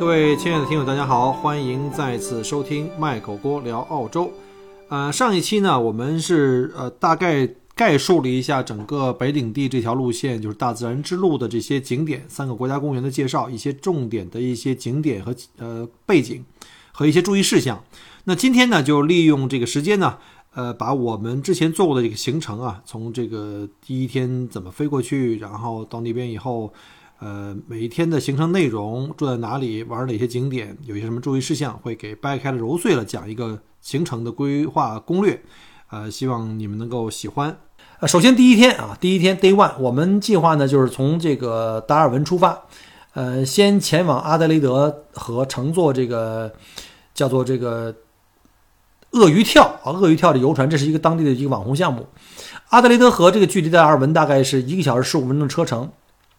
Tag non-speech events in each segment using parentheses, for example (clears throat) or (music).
各位亲爱的听友，大家好，欢迎再次收听麦口锅聊澳洲。呃，上一期呢，我们是呃大概概述了一下整个北领地这条路线，就是大自然之路的这些景点，三个国家公园的介绍，一些重点的一些景点和呃背景和一些注意事项。那今天呢，就利用这个时间呢，呃，把我们之前做过的这个行程啊，从这个第一天怎么飞过去，然后到那边以后。呃，每一天的行程内容，住在哪里，玩哪些景点，有些什么注意事项，会给掰开了揉碎了讲一个行程的规划攻略。呃，希望你们能够喜欢。呃，首先第一天啊，第一天 Day One，我们计划呢就是从这个达尔文出发，呃，先前往阿德雷德和乘坐这个叫做这个鳄鱼跳啊，鳄鱼跳的游船，这是一个当地的一个网红项目。阿德雷德河这个距离达尔文大概是一个小时十五分钟的车程。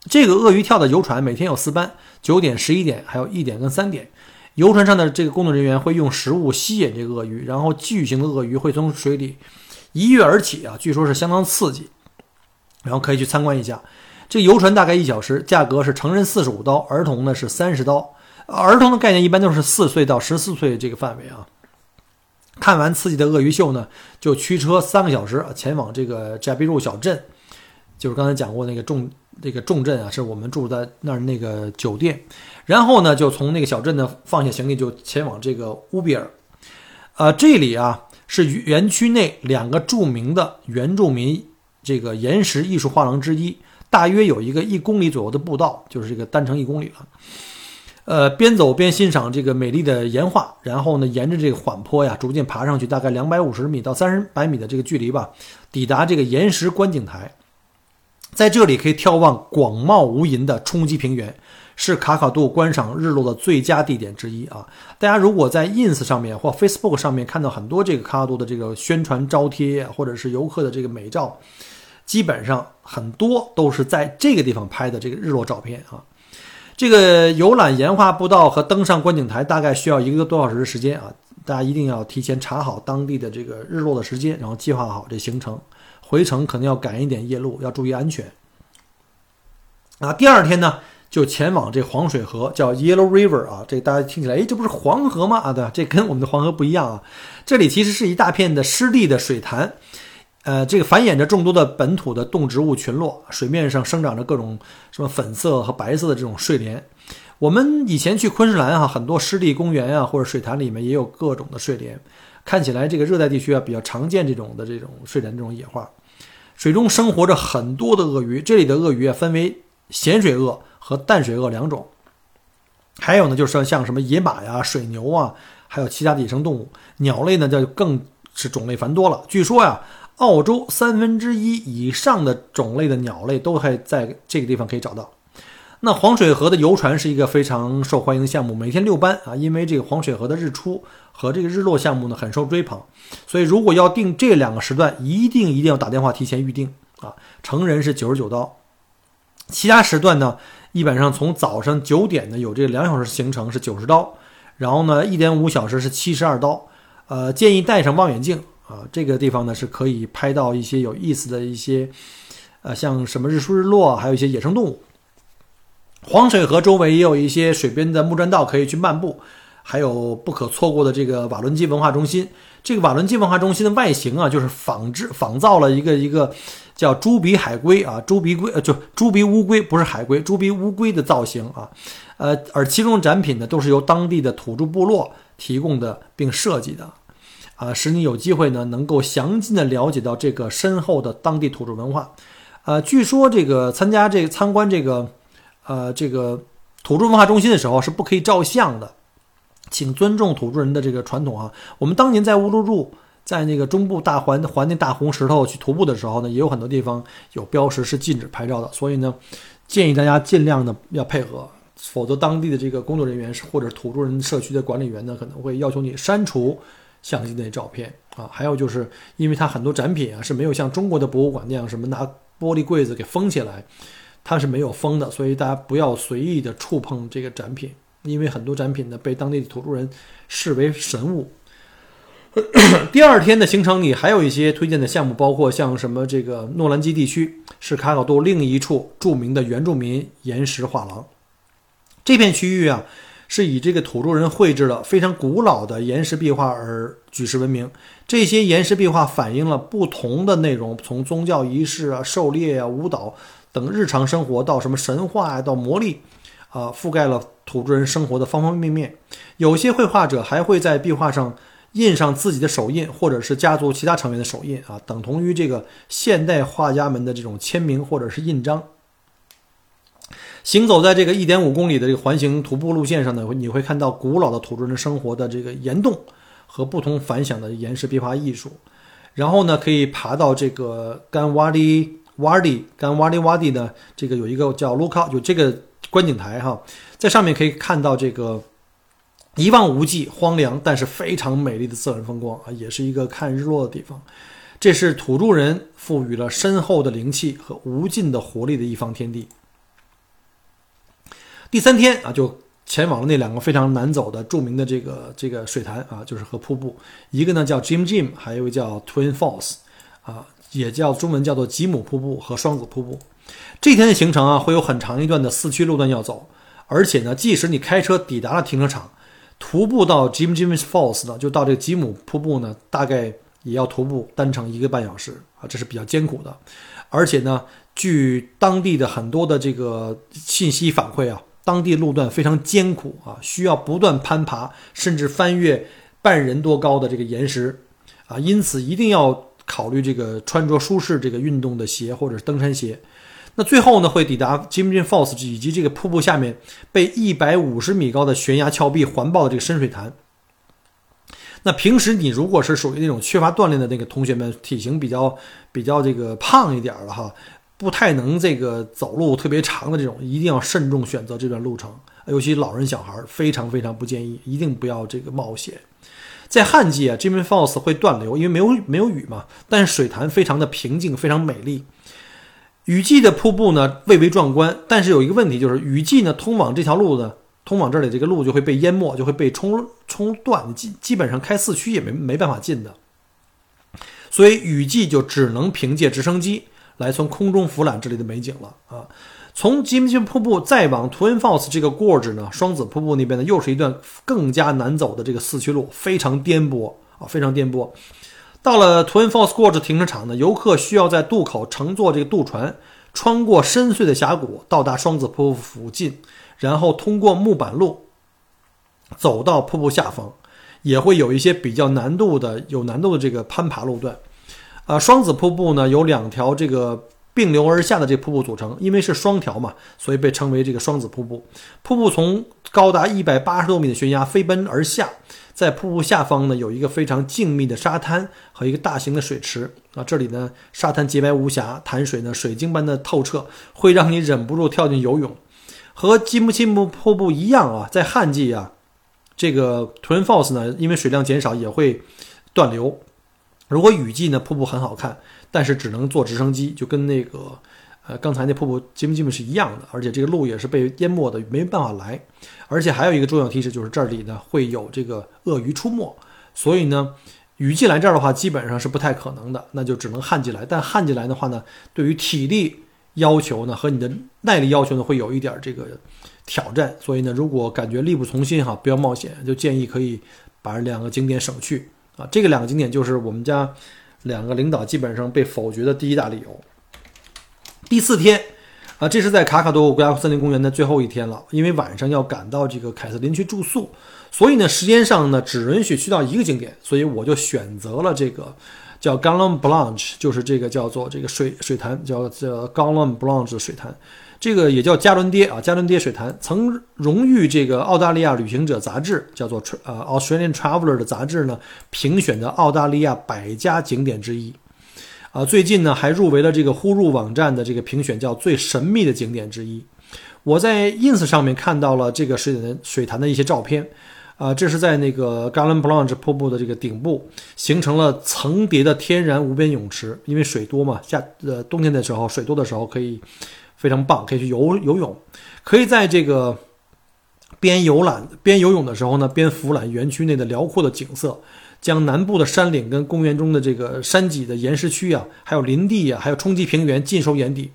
这个鳄鱼跳的游船每天有四班，九点、十一点，还有一点跟三点。游船上的这个工作人员会用食物吸引这个鳄鱼，然后巨型的鳄鱼会从水里一跃而起啊，据说是相当刺激。然后可以去参观一下。这游船大概一小时，价格是成人四十五刀，儿童呢是三十刀。儿童的概念一般都是四岁到十四岁这个范围啊。看完刺激的鳄鱼秀呢，就驱车三个小时前往这个加比路小镇，就是刚才讲过那个重。这个重镇啊，是我们住在那儿那个酒店，然后呢，就从那个小镇呢放下行李，就前往这个乌比尔。呃，这里啊是园区内两个著名的原住民这个岩石艺术画廊之一，大约有一个一公里左右的步道，就是这个单程一公里了。呃，边走边欣赏这个美丽的岩画，然后呢，沿着这个缓坡呀，逐渐爬上去，大概两百五十米到三十百米的这个距离吧，抵达这个岩石观景台。在这里可以眺望广袤无垠的冲积平原，是卡卡杜观赏日落的最佳地点之一啊！大家如果在 Ins 上面或 Facebook 上面看到很多这个卡卡杜的这个宣传招贴，或者是游客的这个美照，基本上很多都是在这个地方拍的这个日落照片啊！这个游览岩画步道和登上观景台大概需要一个多小时的时间啊！大家一定要提前查好当地的这个日落的时间，然后计划好这行程。回程可能要赶一点夜路，要注意安全。啊，第二天呢，就前往这黄水河，叫 Yellow River 啊，这大家听起来，哎，这不是黄河吗？啊，对？这跟我们的黄河不一样啊，这里其实是一大片的湿地的水潭，呃，这个繁衍着众多的本土的动植物群落，水面上生长着各种什么粉色和白色的这种睡莲。我们以前去昆士兰哈，很多湿地公园啊或者水潭里面也有各种的睡莲，看起来这个热带地区啊比较常见这种的这种睡莲这种野花。水中生活着很多的鳄鱼，这里的鳄鱼啊分为咸水鳄和淡水鳄两种，还有呢就是像什么野马呀、水牛啊，还有其他的野生动物。鸟类呢就更是种类繁多了。据说呀，澳洲三分之一以上的种类的鸟类都还在这个地方可以找到。那黄水河的游船是一个非常受欢迎的项目，每天六班啊，因为这个黄水河的日出和这个日落项目呢很受追捧，所以如果要订这两个时段，一定一定要打电话提前预定啊。成人是九十九刀，其他时段呢，一般上从早上九点呢有这两小时行程是九十刀，然后呢一点五小时是七十二刀，呃，建议带上望远镜啊，这个地方呢是可以拍到一些有意思的一些，呃，像什么日出日落，还有一些野生动物。黄水河周围也有一些水边的木栈道可以去漫步，还有不可错过的这个瓦伦基文化中心。这个瓦伦基文化中心的外形啊，就是仿制仿造了一个一个叫猪鼻海龟啊，猪鼻龟呃，就猪鼻乌龟，不是海龟，猪鼻乌龟的造型啊。呃，而其中展品呢，都是由当地的土著部落提供的并设计的，啊，使你有机会呢能够详尽的了解到这个深厚的当地土著文化。呃，据说这个参加这个参观这个。呃，这个土著文化中心的时候是不可以照相的，请尊重土著人的这个传统啊。我们当年在乌鲁鲁，在那个中部大环环那大红石头去徒步的时候呢，也有很多地方有标识是禁止拍照的，所以呢，建议大家尽量的要配合，否则当地的这个工作人员是或者土著人社区的管理员呢，可能会要求你删除相机内照片啊。还有就是因为它很多展品啊是没有像中国的博物馆那样什么拿玻璃柜子给封起来，它是没有封的，所以大家不要随意的触碰这个展品，因为很多展品呢被当地的土著人视为神物。(clears throat) 第二天的行程里还有一些推荐的项目，包括像什么这个诺兰基地区是卡卡杜另一处著名的原住民岩石画廊。这片区域啊是以这个土著人绘制的非常古老的岩石壁画而举世闻名。这些岩石壁画反映了不同的内容，从宗教仪式啊、狩猎啊、舞蹈等日常生活，到什么神话啊、到魔力，啊，覆盖了土著人生活的方方面面。有些绘画者还会在壁画上。印上自己的手印，或者是家族其他成员的手印啊，等同于这个现代画家们的这种签名或者是印章。行走在这个一点五公里的这个环形徒步路线上呢，你会看到古老的土著人生活的这个岩洞和不同凡响的岩石壁画艺术。然后呢，可以爬到这个干洼里洼里干洼里洼地呢，这个有一个叫 Lookout，有这个观景台哈，在上面可以看到这个。一望无际、荒凉，但是非常美丽的自然风光啊，也是一个看日落的地方。这是土著人赋予了深厚的灵气和无尽的活力的一方天地。第三天啊，就前往了那两个非常难走的著名的这个这个水潭啊，就是和瀑布，一个呢叫 Jim Jim，还有一个叫 Twin Falls，啊，也叫中文叫做吉姆瀑布和双子瀑布。这天的行程啊，会有很长一段的四驱路段要走，而且呢，即使你开车抵达了停车场。徒步到 Jim Jim Falls 呢，就到这个吉姆瀑布呢，大概也要徒步单程一个半小时啊，这是比较艰苦的。而且呢，据当地的很多的这个信息反馈啊，当地路段非常艰苦啊，需要不断攀爬，甚至翻越半人多高的这个岩石啊，因此一定要考虑这个穿着舒适这个运动的鞋或者是登山鞋。那最后呢，会抵达 Jim Jim Falls 以及这个瀑布下面被一百五十米高的悬崖峭壁环抱的这个深水潭。那平时你如果是属于那种缺乏锻炼的那个同学们，体型比较比较这个胖一点的哈，不太能这个走路特别长的这种，一定要慎重选择这段路程，尤其老人小孩非常非常不建议，一定不要这个冒险。在旱季啊，Jim Jim Falls 会断流，因为没有没有雨嘛，但是水潭非常的平静，非常美丽。雨季的瀑布呢，蔚为壮观，但是有一个问题，就是雨季呢，通往这条路呢，通往这里这个路就会被淹没，就会被冲冲断，基基本上开四驱也没没办法进的。所以雨季就只能凭借直升机来从空中俯览这里的美景了啊。从吉姆逊瀑布再往 Twin Falls 这个 gorge 呢，双子瀑布那边呢，又是一段更加难走的这个四驱路，非常颠簸啊，非常颠簸。到了 Twin Falls Gorge 停车场呢，游客需要在渡口乘坐这个渡船，穿过深邃的峡谷，到达双子瀑布附近，然后通过木板路走到瀑布下方，也会有一些比较难度的、有难度的这个攀爬路段。啊，双子瀑布呢有两条这个并流而下的这瀑布组成，因为是双条嘛，所以被称为这个双子瀑布。瀑布从高达一百八十多米的悬崖飞奔而下。在瀑布下方呢，有一个非常静谧的沙滩和一个大型的水池啊。这里呢，沙滩洁白无瑕，潭水呢水晶般的透彻，会让你忍不住跳进游泳。和吉姆金木瀑布一样啊，在旱季啊，这个 Twin Falls 呢，因为水量减少也会断流。如果雨季呢，瀑布很好看，但是只能坐直升机，就跟那个。呃，刚才那瀑布基本基本是一样的，而且这个路也是被淹没的，没办法来。而且还有一个重要提示，就是这里呢会有这个鳄鱼出没，所以呢，雨季来这儿的话，基本上是不太可能的，那就只能旱季来。但旱季来的话呢，对于体力要求呢和你的耐力要求呢，会有一点这个挑战。所以呢，如果感觉力不从心哈，不要冒险，就建议可以把两个景点省去啊。这个两个景点就是我们家两个领导基本上被否决的第一大理由。第四天，啊，这是在卡卡多国家森林公园的最后一天了。因为晚上要赶到这个凯瑟琳去住宿，所以呢，时间上呢只允许去到一个景点，所以我就选择了这个叫 Gallon Blanche，就是这个叫做这个水水潭，叫叫 Gallon Blanche 水潭，这个也叫加伦爹啊，加伦爹水潭，曾荣誉这个澳大利亚旅行者杂志叫做呃 Australian Traveler 的杂志呢评选的澳大利亚百家景点之一。啊，最近呢还入围了这个呼入网站的这个评选，叫最神秘的景点之一。我在 ins 上面看到了这个水潭水潭的一些照片，啊，这是在那个 g a l a n Blanche 瀑布的这个顶部形成了层叠的天然无边泳池，因为水多嘛，夏呃冬天的时候水多的时候可以非常棒，可以去游游泳，可以在这个边游览边游泳的时候呢，边俯览园区内的辽阔的景色。将南部的山岭跟公园中的这个山脊的岩石区啊，还有林地啊，还有冲积平原尽收眼底。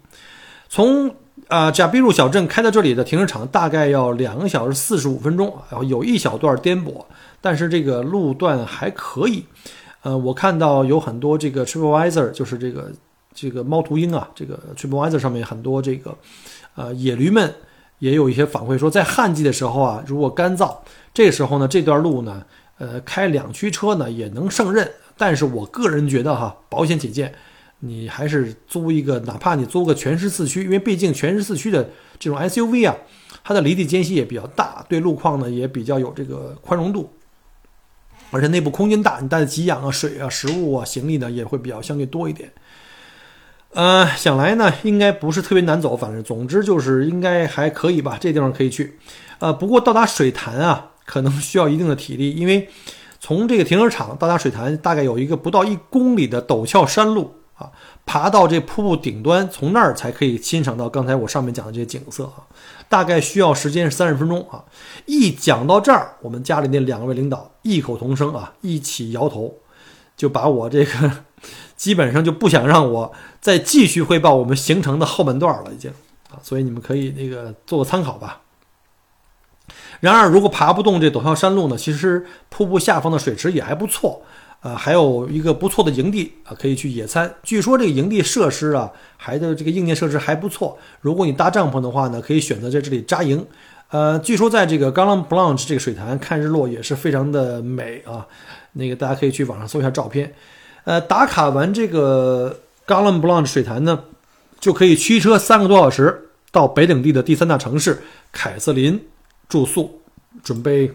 从啊贾比路小镇开到这里的停车场大概要两个小时四十五分钟，然后有一小段颠簸，但是这个路段还可以。呃，我看到有很多这个 TripAdvisor，就是这个这个猫头鹰啊，这个 TripAdvisor 上面很多这个呃野驴们也有一些反馈说，在旱季的时候啊，如果干燥，这时候呢，这段路呢。呃，开两驱车呢也能胜任，但是我个人觉得哈，保险起见，你还是租一个，哪怕你租个全时四驱，因为毕竟全时四驱的这种 SUV 啊，它的离地间隙也比较大，对路况呢也比较有这个宽容度，而且内部空间大，你带的给养啊、水啊、食物啊、行李呢也会比较相对多一点。呃，想来呢应该不是特别难走，反正总之就是应该还可以吧，这地方可以去。呃，不过到达水潭啊。可能需要一定的体力，因为从这个停车场到达水潭大概有一个不到一公里的陡峭山路啊，爬到这瀑布顶端，从那儿才可以欣赏到刚才我上面讲的这些景色啊，大概需要时间是三十分钟啊。一讲到这儿，我们家里那两位领导异口同声啊，一起摇头，就把我这个 (laughs) 基本上就不想让我再继续汇报我们行程的后半段了，已经啊，所以你们可以那个做个参考吧。然而，如果爬不动这陡峭山路呢？其实瀑布下方的水池也还不错，呃，还有一个不错的营地啊，可以去野餐。据说这个营地设施啊，还的这个硬件设施还不错。如果你搭帐篷的话呢，可以选择在这里扎营。呃，据说在这个 g a l a n Blanche 这个水潭看日落也是非常的美啊。那个大家可以去网上搜一下照片。呃，打卡完这个 g a l a n Blanche 水潭呢，就可以驱车三个多小时到北领地的第三大城市凯瑟琳。住宿，准备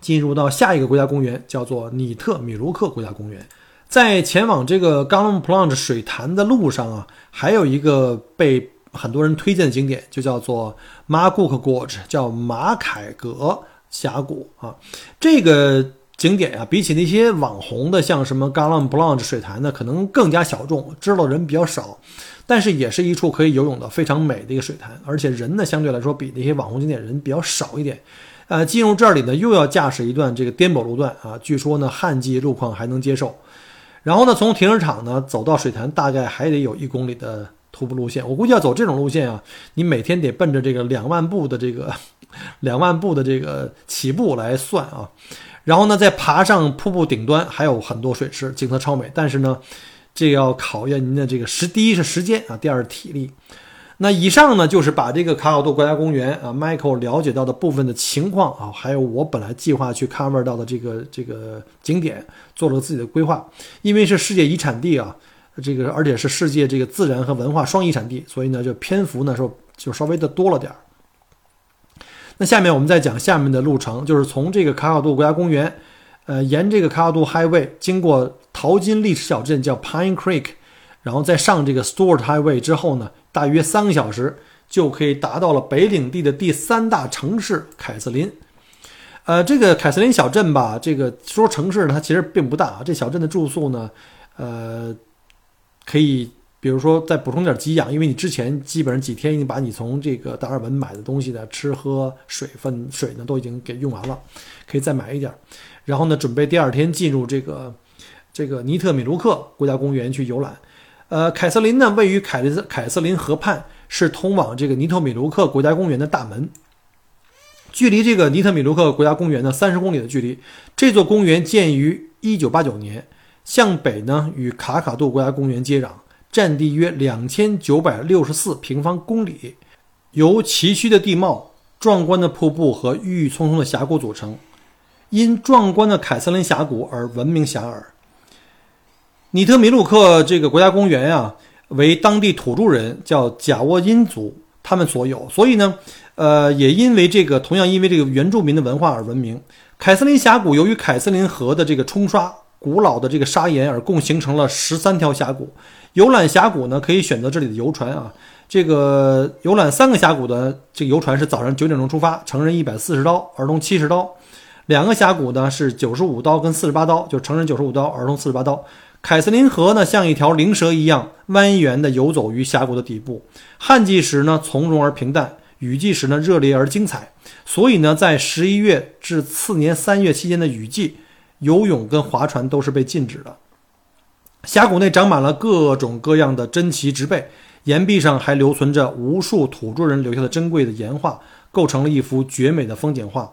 进入到下一个国家公园，叫做尼特米卢克国家公园。在前往这个 g a l a n Plunge 水潭的路上啊，还有一个被很多人推荐的景点，就叫做 Marguk Gorge，叫马凯格峡谷啊。这个景点啊，比起那些网红的，像什么 Galan Blanche 水潭呢，可能更加小众，知道人比较少。但是也是一处可以游泳的非常美的一个水潭，而且人呢相对来说比那些网红景点人比较少一点。呃，进入这里呢又要驾驶一段这个颠簸路段啊，据说呢旱季路况还能接受。然后呢从停车场呢走到水潭大概还得有一公里的徒步路线，我估计要走这种路线啊，你每天得奔着这个两万步的这个两万步的这个起步来算啊。然后呢再爬上瀑布顶端，还有很多水池，景色超美。但是呢。这要考验您的这个时，第一是时间啊，第二是体力。那以上呢，就是把这个卡卡杜国家公园啊，Michael 了解到的部分的情况啊，还有我本来计划去 cover 到的这个这个景点，做了自己的规划。因为是世界遗产地啊，这个而且是世界这个自然和文化双遗产地，所以呢，就篇幅呢说就稍微的多了点儿。那下面我们再讲下面的路程，就是从这个卡卡杜国家公园。呃，沿这个卡卡杜 Highway 经过淘金历史小镇叫 Pine Creek，然后再上这个 Stewart Highway 之后呢，大约三个小时就可以达到了北领地的第三大城市凯瑟琳。呃，这个凯瑟琳小镇吧，这个说城市呢，它其实并不大啊。这小镇的住宿呢，呃，可以比如说再补充点给养，因为你之前基本上几天已经把你从这个达尔文买的东西的吃喝水分水呢都已经给用完了，可以再买一点。然后呢，准备第二天进入这个这个尼特米卢克国家公园去游览。呃，凯瑟琳呢，位于凯凯瑟琳河畔，是通往这个尼特米卢克国家公园的大门。距离这个尼特米卢克国家公园呢，三十公里的距离。这座公园建于一九八九年，向北呢与卡卡杜国家公园接壤，占地约两千九百六十四平方公里，由崎岖的地貌、壮观的瀑布和郁郁葱葱的峡谷组成。因壮观的凯瑟琳峡谷而闻名遐迩。尼特米鲁克这个国家公园呀，为当地土著人叫贾沃因族他们所有，所以呢，呃，也因为这个同样因为这个原住民的文化而闻名。凯瑟琳峡谷由于凯瑟琳河的这个冲刷，古老的这个砂岩而共形成了十三条峡谷。游览峡谷呢，可以选择这里的游船啊。这个游览三个峡谷的这个游船是早上九点钟出发，成人一百四十刀，儿童七十刀。两个峡谷呢是九十五刀跟四十八刀，就成人九十五刀，儿童四十八刀。凯瑟琳河呢像一条灵蛇一样蜿蜒地游走于峡谷的底部。旱季时呢从容而平淡，雨季时呢热烈而精彩。所以呢，在十一月至次年三月期间的雨季，游泳跟划船都是被禁止的。峡谷内长满了各种各样的珍奇植被，岩壁上还留存着无数土著人留下的珍贵的岩画，构成了一幅绝美的风景画。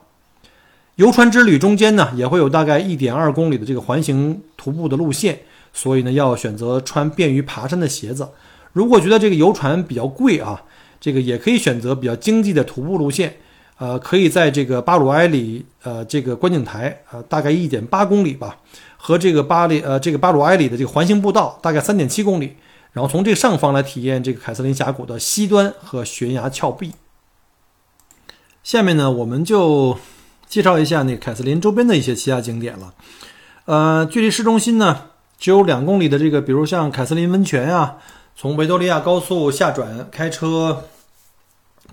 游船之旅中间呢，也会有大概一点二公里的这个环形徒步的路线，所以呢，要选择穿便于爬山的鞋子。如果觉得这个游船比较贵啊，这个也可以选择比较经济的徒步路线。呃，可以在这个巴鲁埃里，呃，这个观景台，呃，大概一点八公里吧，和这个巴里，呃，这个巴鲁埃里的这个环形步道大概三点七公里，然后从这个上方来体验这个凯瑟琳峡谷的西端和悬崖峭壁。下面呢，我们就介绍一下那凯瑟琳周边的一些其他景点了。呃，距离市中心呢只有两公里的这个，比如像凯瑟琳温泉啊，从维多利亚高速下转开车。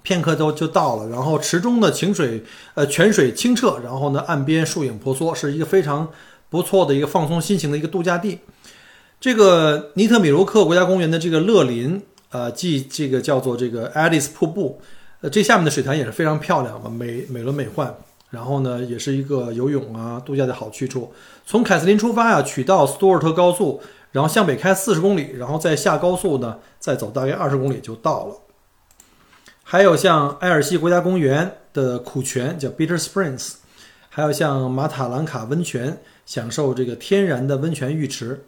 片刻都就到了，然后池中的清水，呃，泉水清澈，然后呢，岸边树影婆娑，是一个非常不错的一个放松心情的一个度假地。这个尼特米罗克国家公园的这个乐林，呃，即这个叫做这个爱丽丝瀑布，呃，这下面的水潭也是非常漂亮嘛，美美轮美奂，然后呢，也是一个游泳啊度假的好去处。从凯瑟琳出发呀，取到斯多尔特高速，然后向北开四十公里，然后再下高速呢，再走大约二十公里就到了。还有像埃尔西国家公园的苦泉叫 Bitter Springs，还有像马塔兰卡温泉，享受这个天然的温泉浴池。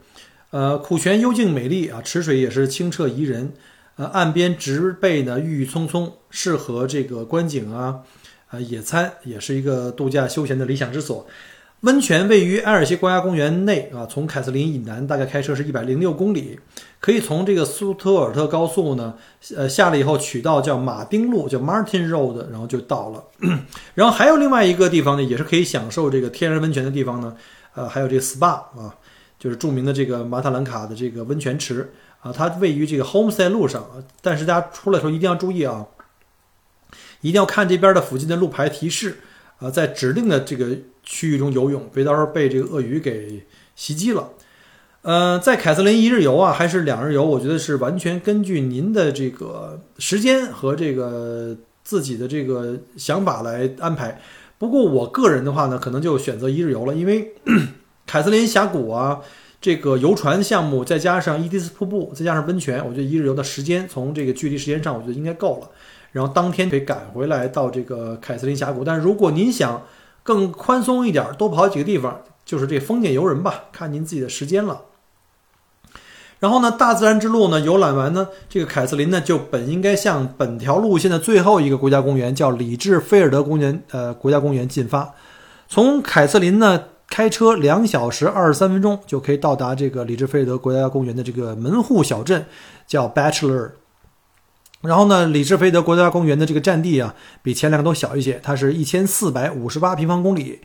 呃，苦泉幽静美丽啊，池水也是清澈宜人。呃，岸边植被呢郁郁葱葱，适合这个观景啊，啊野餐，也是一个度假休闲的理想之所。温泉位于埃尔西国家公园内啊，从凯瑟琳以南大概开车是一百零六公里，可以从这个苏特尔特高速呢，呃下了以后取道叫马丁路，叫 Martin Road，然后就到了。(clears throat) 然后还有另外一个地方呢，也是可以享受这个天然温泉的地方呢，呃，还有这个 SPA 啊，就是著名的这个马塔兰卡的这个温泉池啊，它位于这个 Homestead 路上，但是大家出来的时候一定要注意啊，一定要看这边的附近的路牌提示啊，在指定的这个。区域中游泳，别到时候被这个鳄鱼给袭击了。呃，在凯瑟琳一日游啊，还是两日游？我觉得是完全根据您的这个时间和这个自己的这个想法来安排。不过我个人的话呢，可能就选择一日游了，因为 (clears throat) 凯瑟琳峡谷啊，这个游船项目，再加上伊迪斯瀑布，再加上温泉，我觉得一日游的时间从这个距离时间上，我觉得应该够了。然后当天可以赶回来到这个凯瑟琳峡谷。但是如果您想，更宽松一点，多跑几个地方，就是这丰俭由人吧，看您自己的时间了。然后呢，大自然之路呢，游览完呢，这个凯瑟琳呢，就本应该向本条路线的最后一个国家公园，叫里智菲尔德公园，呃，国家公园进发。从凯瑟琳呢，开车两小时二十三分钟就可以到达这个里智菲尔德国家公园的这个门户小镇，叫 Bachelor。然后呢，里智菲德国家公园的这个占地啊，比前两个都小一些，它是一千四百五十八平方公里。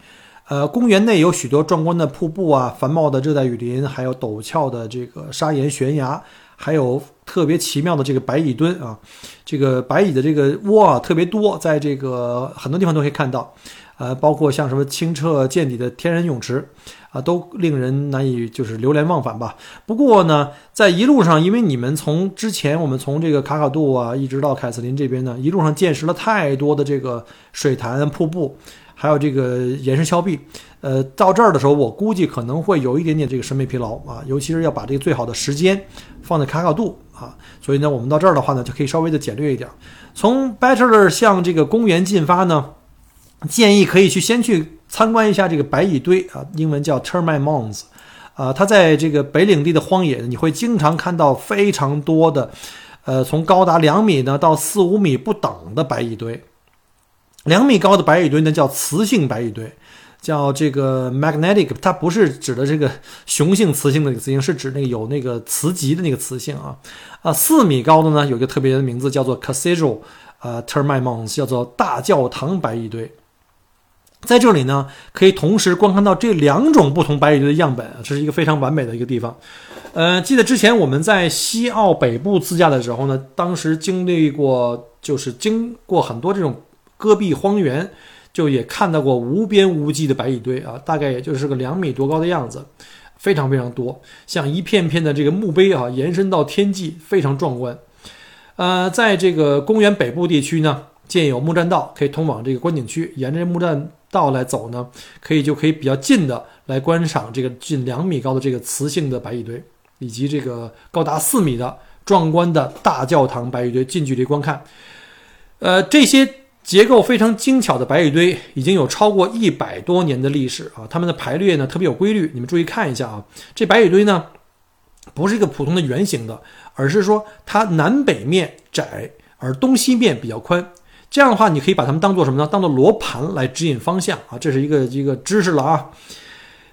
呃，公园内有许多壮观的瀑布啊，繁茂的热带雨林，还有陡峭的这个砂岩悬崖，还有特别奇妙的这个白蚁墩啊，这个白蚁的这个窝啊特别多，在这个很多地方都可以看到。呃，包括像什么清澈见底的天然泳池。啊，都令人难以就是流连忘返吧。不过呢，在一路上，因为你们从之前我们从这个卡卡杜啊，一直到凯瑟琳这边呢，一路上见识了太多的这个水潭、瀑布，还有这个岩石峭壁。呃，到这儿的时候，我估计可能会有一点点这个审美疲劳啊，尤其是要把这个最好的时间放在卡卡杜啊。所以呢，我们到这儿的话呢，就可以稍微的简略一点。从 Bachelor 向这个公园进发呢，建议可以去先去。参观一下这个白蚁堆啊，英文叫 Termite Mounds，啊，它在这个北领地的荒野，你会经常看到非常多的，呃，从高达两米呢到四五米不等的白蚁堆。两米高的白蚁堆呢叫雌性白蚁堆，叫这个 Magnetic，它不是指的这个雄性雌性的雌性，是指那个有那个雌极的那个雌性啊。啊，四米高的呢有一个特别的名字叫做 Cathedral，呃，Termite Mounds，叫做大教堂白蚁堆。在这里呢，可以同时观看到这两种不同白蚁堆的样本，这是一个非常完美的一个地方。呃，记得之前我们在西澳北部自驾的时候呢，当时经历过，就是经过很多这种戈壁荒原，就也看到过无边无际的白蚁堆啊，大概也就是个两米多高的样子，非常非常多，像一片片的这个墓碑啊，延伸到天际，非常壮观。呃，在这个公园北部地区呢，建有木栈道，可以通往这个观景区，沿着木栈道来走呢，可以就可以比较近的来观赏这个近两米高的这个雌性的白蚁堆。以及这个高达四米的壮观的大教堂白蚁堆近距离观看，呃，这些结构非常精巧的白蚁堆已经有超过一百多年的历史啊，它们的排列呢特别有规律，你们注意看一下啊，这白蚁堆呢不是一个普通的圆形的，而是说它南北面窄，而东西面比较宽，这样的话你可以把它们当做什么呢？当做罗盘来指引方向啊，这是一个一个知识了啊。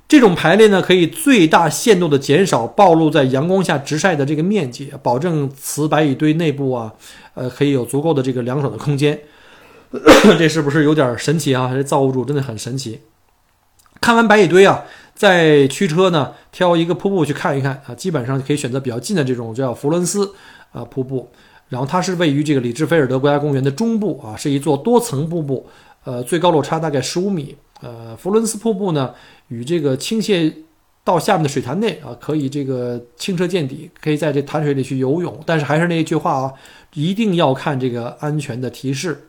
这种排列呢，可以最大限度的减少暴露在阳光下直晒的这个面积，保证雌白蚁堆内部啊，呃，可以有足够的这个凉爽的空间。(coughs) 这是不是有点神奇啊？这造物主真的很神奇。看完白蚁堆啊，再驱车呢，挑一个瀑布去看一看啊，基本上可以选择比较近的这种叫弗伦斯啊瀑布，然后它是位于这个里治菲尔德国家公园的中部啊，是一座多层瀑布，呃，最高落差大概十五米。呃，弗伦斯瀑布呢？与这个倾泻到下面的水潭内啊，可以这个清澈见底，可以在这潭水里去游泳。但是还是那一句话啊，一定要看这个安全的提示。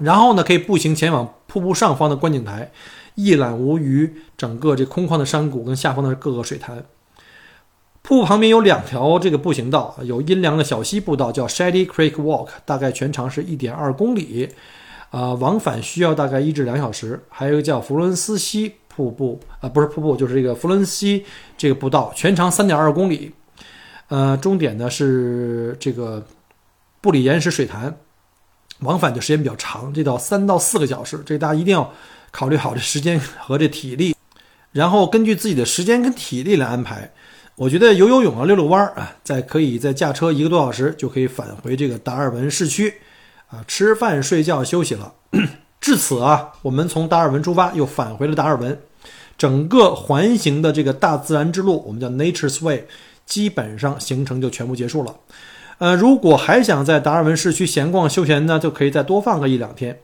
然后呢，可以步行前往瀑布上方的观景台，一览无余整个这空旷的山谷跟下方的各个水潭。瀑布旁边有两条这个步行道，有阴凉的小溪步道，叫 Shady Creek Walk，大概全长是一点二公里，啊，往返需要大概一至两小时。还有一个叫弗伦斯溪。瀑布啊，不是瀑布，就是这个弗伦西这个步道，全长三点二公里，呃，终点呢是这个布里岩石水潭，往返的时间比较长，这到三到四个小时，这大家一定要考虑好这时间和这体力，然后根据自己的时间跟体力来安排。我觉得游游泳啊，溜溜弯儿啊，再可以再驾车一个多小时就可以返回这个达尔文市区，啊，吃饭睡觉休息了。至此啊，我们从达尔文出发，又返回了达尔文。整个环形的这个大自然之路，我们叫 Nature's Way，基本上行程就全部结束了。呃，如果还想在达尔文市区闲逛休闲呢，就可以再多放个一两天。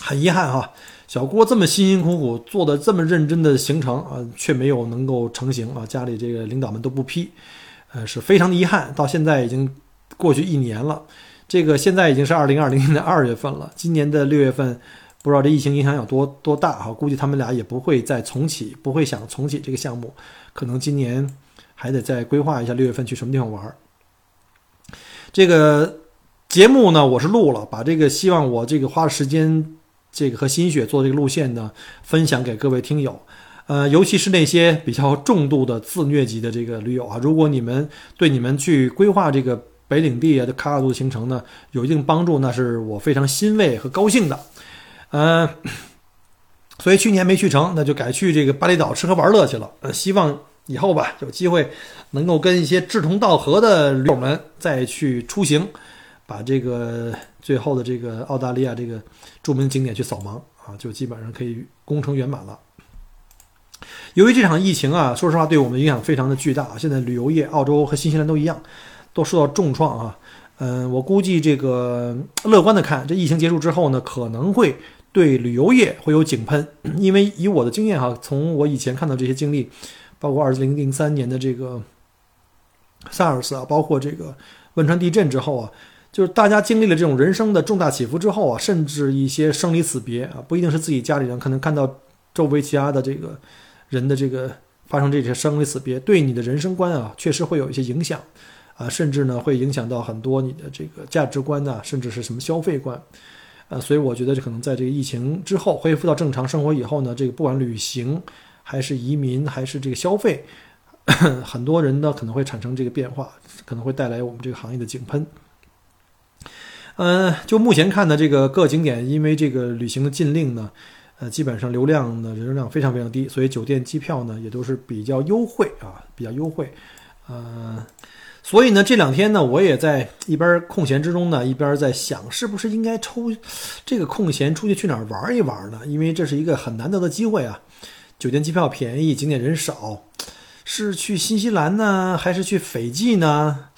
很遗憾哈，小郭这么辛辛苦苦做的这么认真的行程啊，却没有能够成行啊，家里这个领导们都不批，呃，是非常的遗憾。到现在已经过去一年了。这个现在已经是二零二零年的二月份了，今年的六月份，不知道这疫情影响有多多大哈，估计他们俩也不会再重启，不会想重启这个项目，可能今年还得再规划一下六月份去什么地方玩儿。这个节目呢，我是录了，把这个希望我这个花时间这个和心血做这个路线呢，分享给各位听友，呃，尤其是那些比较重度的自虐级的这个驴友啊，如果你们对你们去规划这个。北领地啊，的卡卡度的行程呢，有一定帮助，那是我非常欣慰和高兴的。嗯，(coughs) 所以去年没去成，那就改去这个巴厘岛吃喝玩乐去了。希望以后吧，有机会能够跟一些志同道合的驴友们再去出行，把这个最后的这个澳大利亚这个著名景点去扫盲啊，就基本上可以功成圆满了。由于这场疫情啊，说实话对我们影响非常的巨大。现在旅游业，澳洲和新西兰都一样。都受到重创啊，嗯，我估计这个乐观的看，这疫情结束之后呢，可能会对旅游业会有井喷，因为以我的经验哈，从我以前看到这些经历，包括二零零三年的这个 SARS 啊，包括这个汶川地震之后啊，就是大家经历了这种人生的重大起伏之后啊，甚至一些生离死别啊，不一定是自己家里人，可能看到周围其他的这个人的这个发生这些生离死别，对你的人生观啊，确实会有一些影响。啊，甚至呢会影响到很多你的这个价值观呐，甚至是什么消费观，呃，所以我觉得这可能在这个疫情之后恢复到正常生活以后呢，这个不管旅行还是移民还是这个消费，很多人呢可能会产生这个变化，可能会带来我们这个行业的井喷。嗯，就目前看呢，这个各景点因为这个旅行的禁令呢，呃，基本上流量呢人流量非常非常低，所以酒店机票呢也都是比较优惠啊，比较优惠。呃，所以呢，这两天呢，我也在一边空闲之中呢，一边在想，是不是应该抽这个空闲出去去哪儿玩一玩呢？因为这是一个很难得的机会啊，酒店机票便宜，景点人少，是去新西兰呢，还是去斐济呢？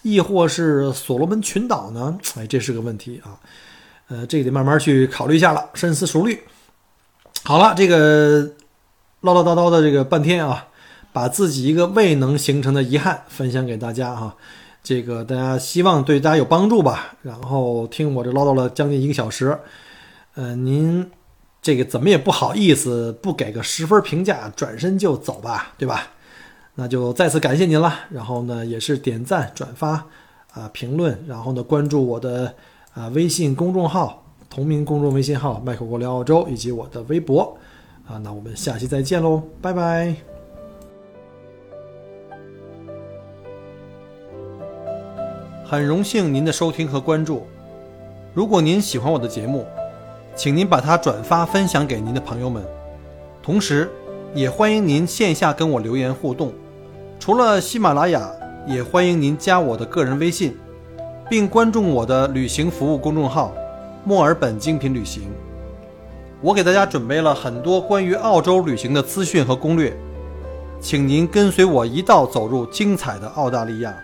亦或是所罗门群岛呢？哎，这是个问题啊。呃，这个得慢慢去考虑一下了，深思熟虑。好了，这个唠唠叨叨的这个半天啊，把自己一个未能形成的遗憾分享给大家哈。这个大家希望对大家有帮助吧。然后听我这唠叨了将近一个小时，呃，您这个怎么也不好意思不给个十分评价，转身就走吧，对吧？那就再次感谢您了。然后呢，也是点赞、转发啊、评论，然后呢，关注我的。啊，微信公众号同名公众微信号“麦克国聊澳洲”以及我的微博，啊，那我们下期再见喽，拜拜！很荣幸您的收听和关注，如果您喜欢我的节目，请您把它转发分享给您的朋友们，同时也欢迎您线下跟我留言互动。除了喜马拉雅，也欢迎您加我的个人微信。并关注我的旅行服务公众号“墨尔本精品旅行”，我给大家准备了很多关于澳洲旅行的资讯和攻略，请您跟随我一道走入精彩的澳大利亚。